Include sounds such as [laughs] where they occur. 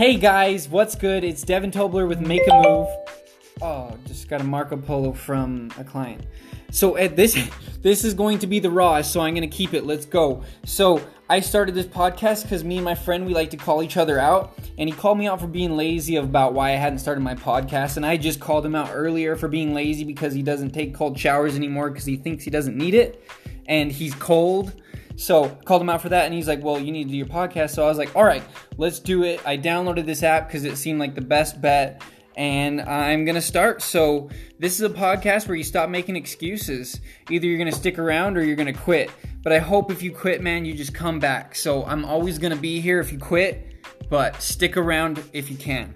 Hey guys, what's good? It's Devin Tobler with Make a Move. Oh, just got a Marco Polo from a client. So at this [laughs] this is going to be the raw, so I'm gonna keep it. Let's go. So I started this podcast because me and my friend we like to call each other out, and he called me out for being lazy about why I hadn't started my podcast, and I just called him out earlier for being lazy because he doesn't take cold showers anymore because he thinks he doesn't need it, and he's cold. So called him out for that, and he's like, "Well, you need to do your podcast." So I was like, "All right, let's do it." I downloaded this app because it seemed like the best bet, and I'm gonna start. So this is a podcast where you stop making excuses. Either you're gonna stick around or you're gonna quit. But I hope if you quit, man, you just come back. So I'm always gonna be here if you quit, but stick around if you can.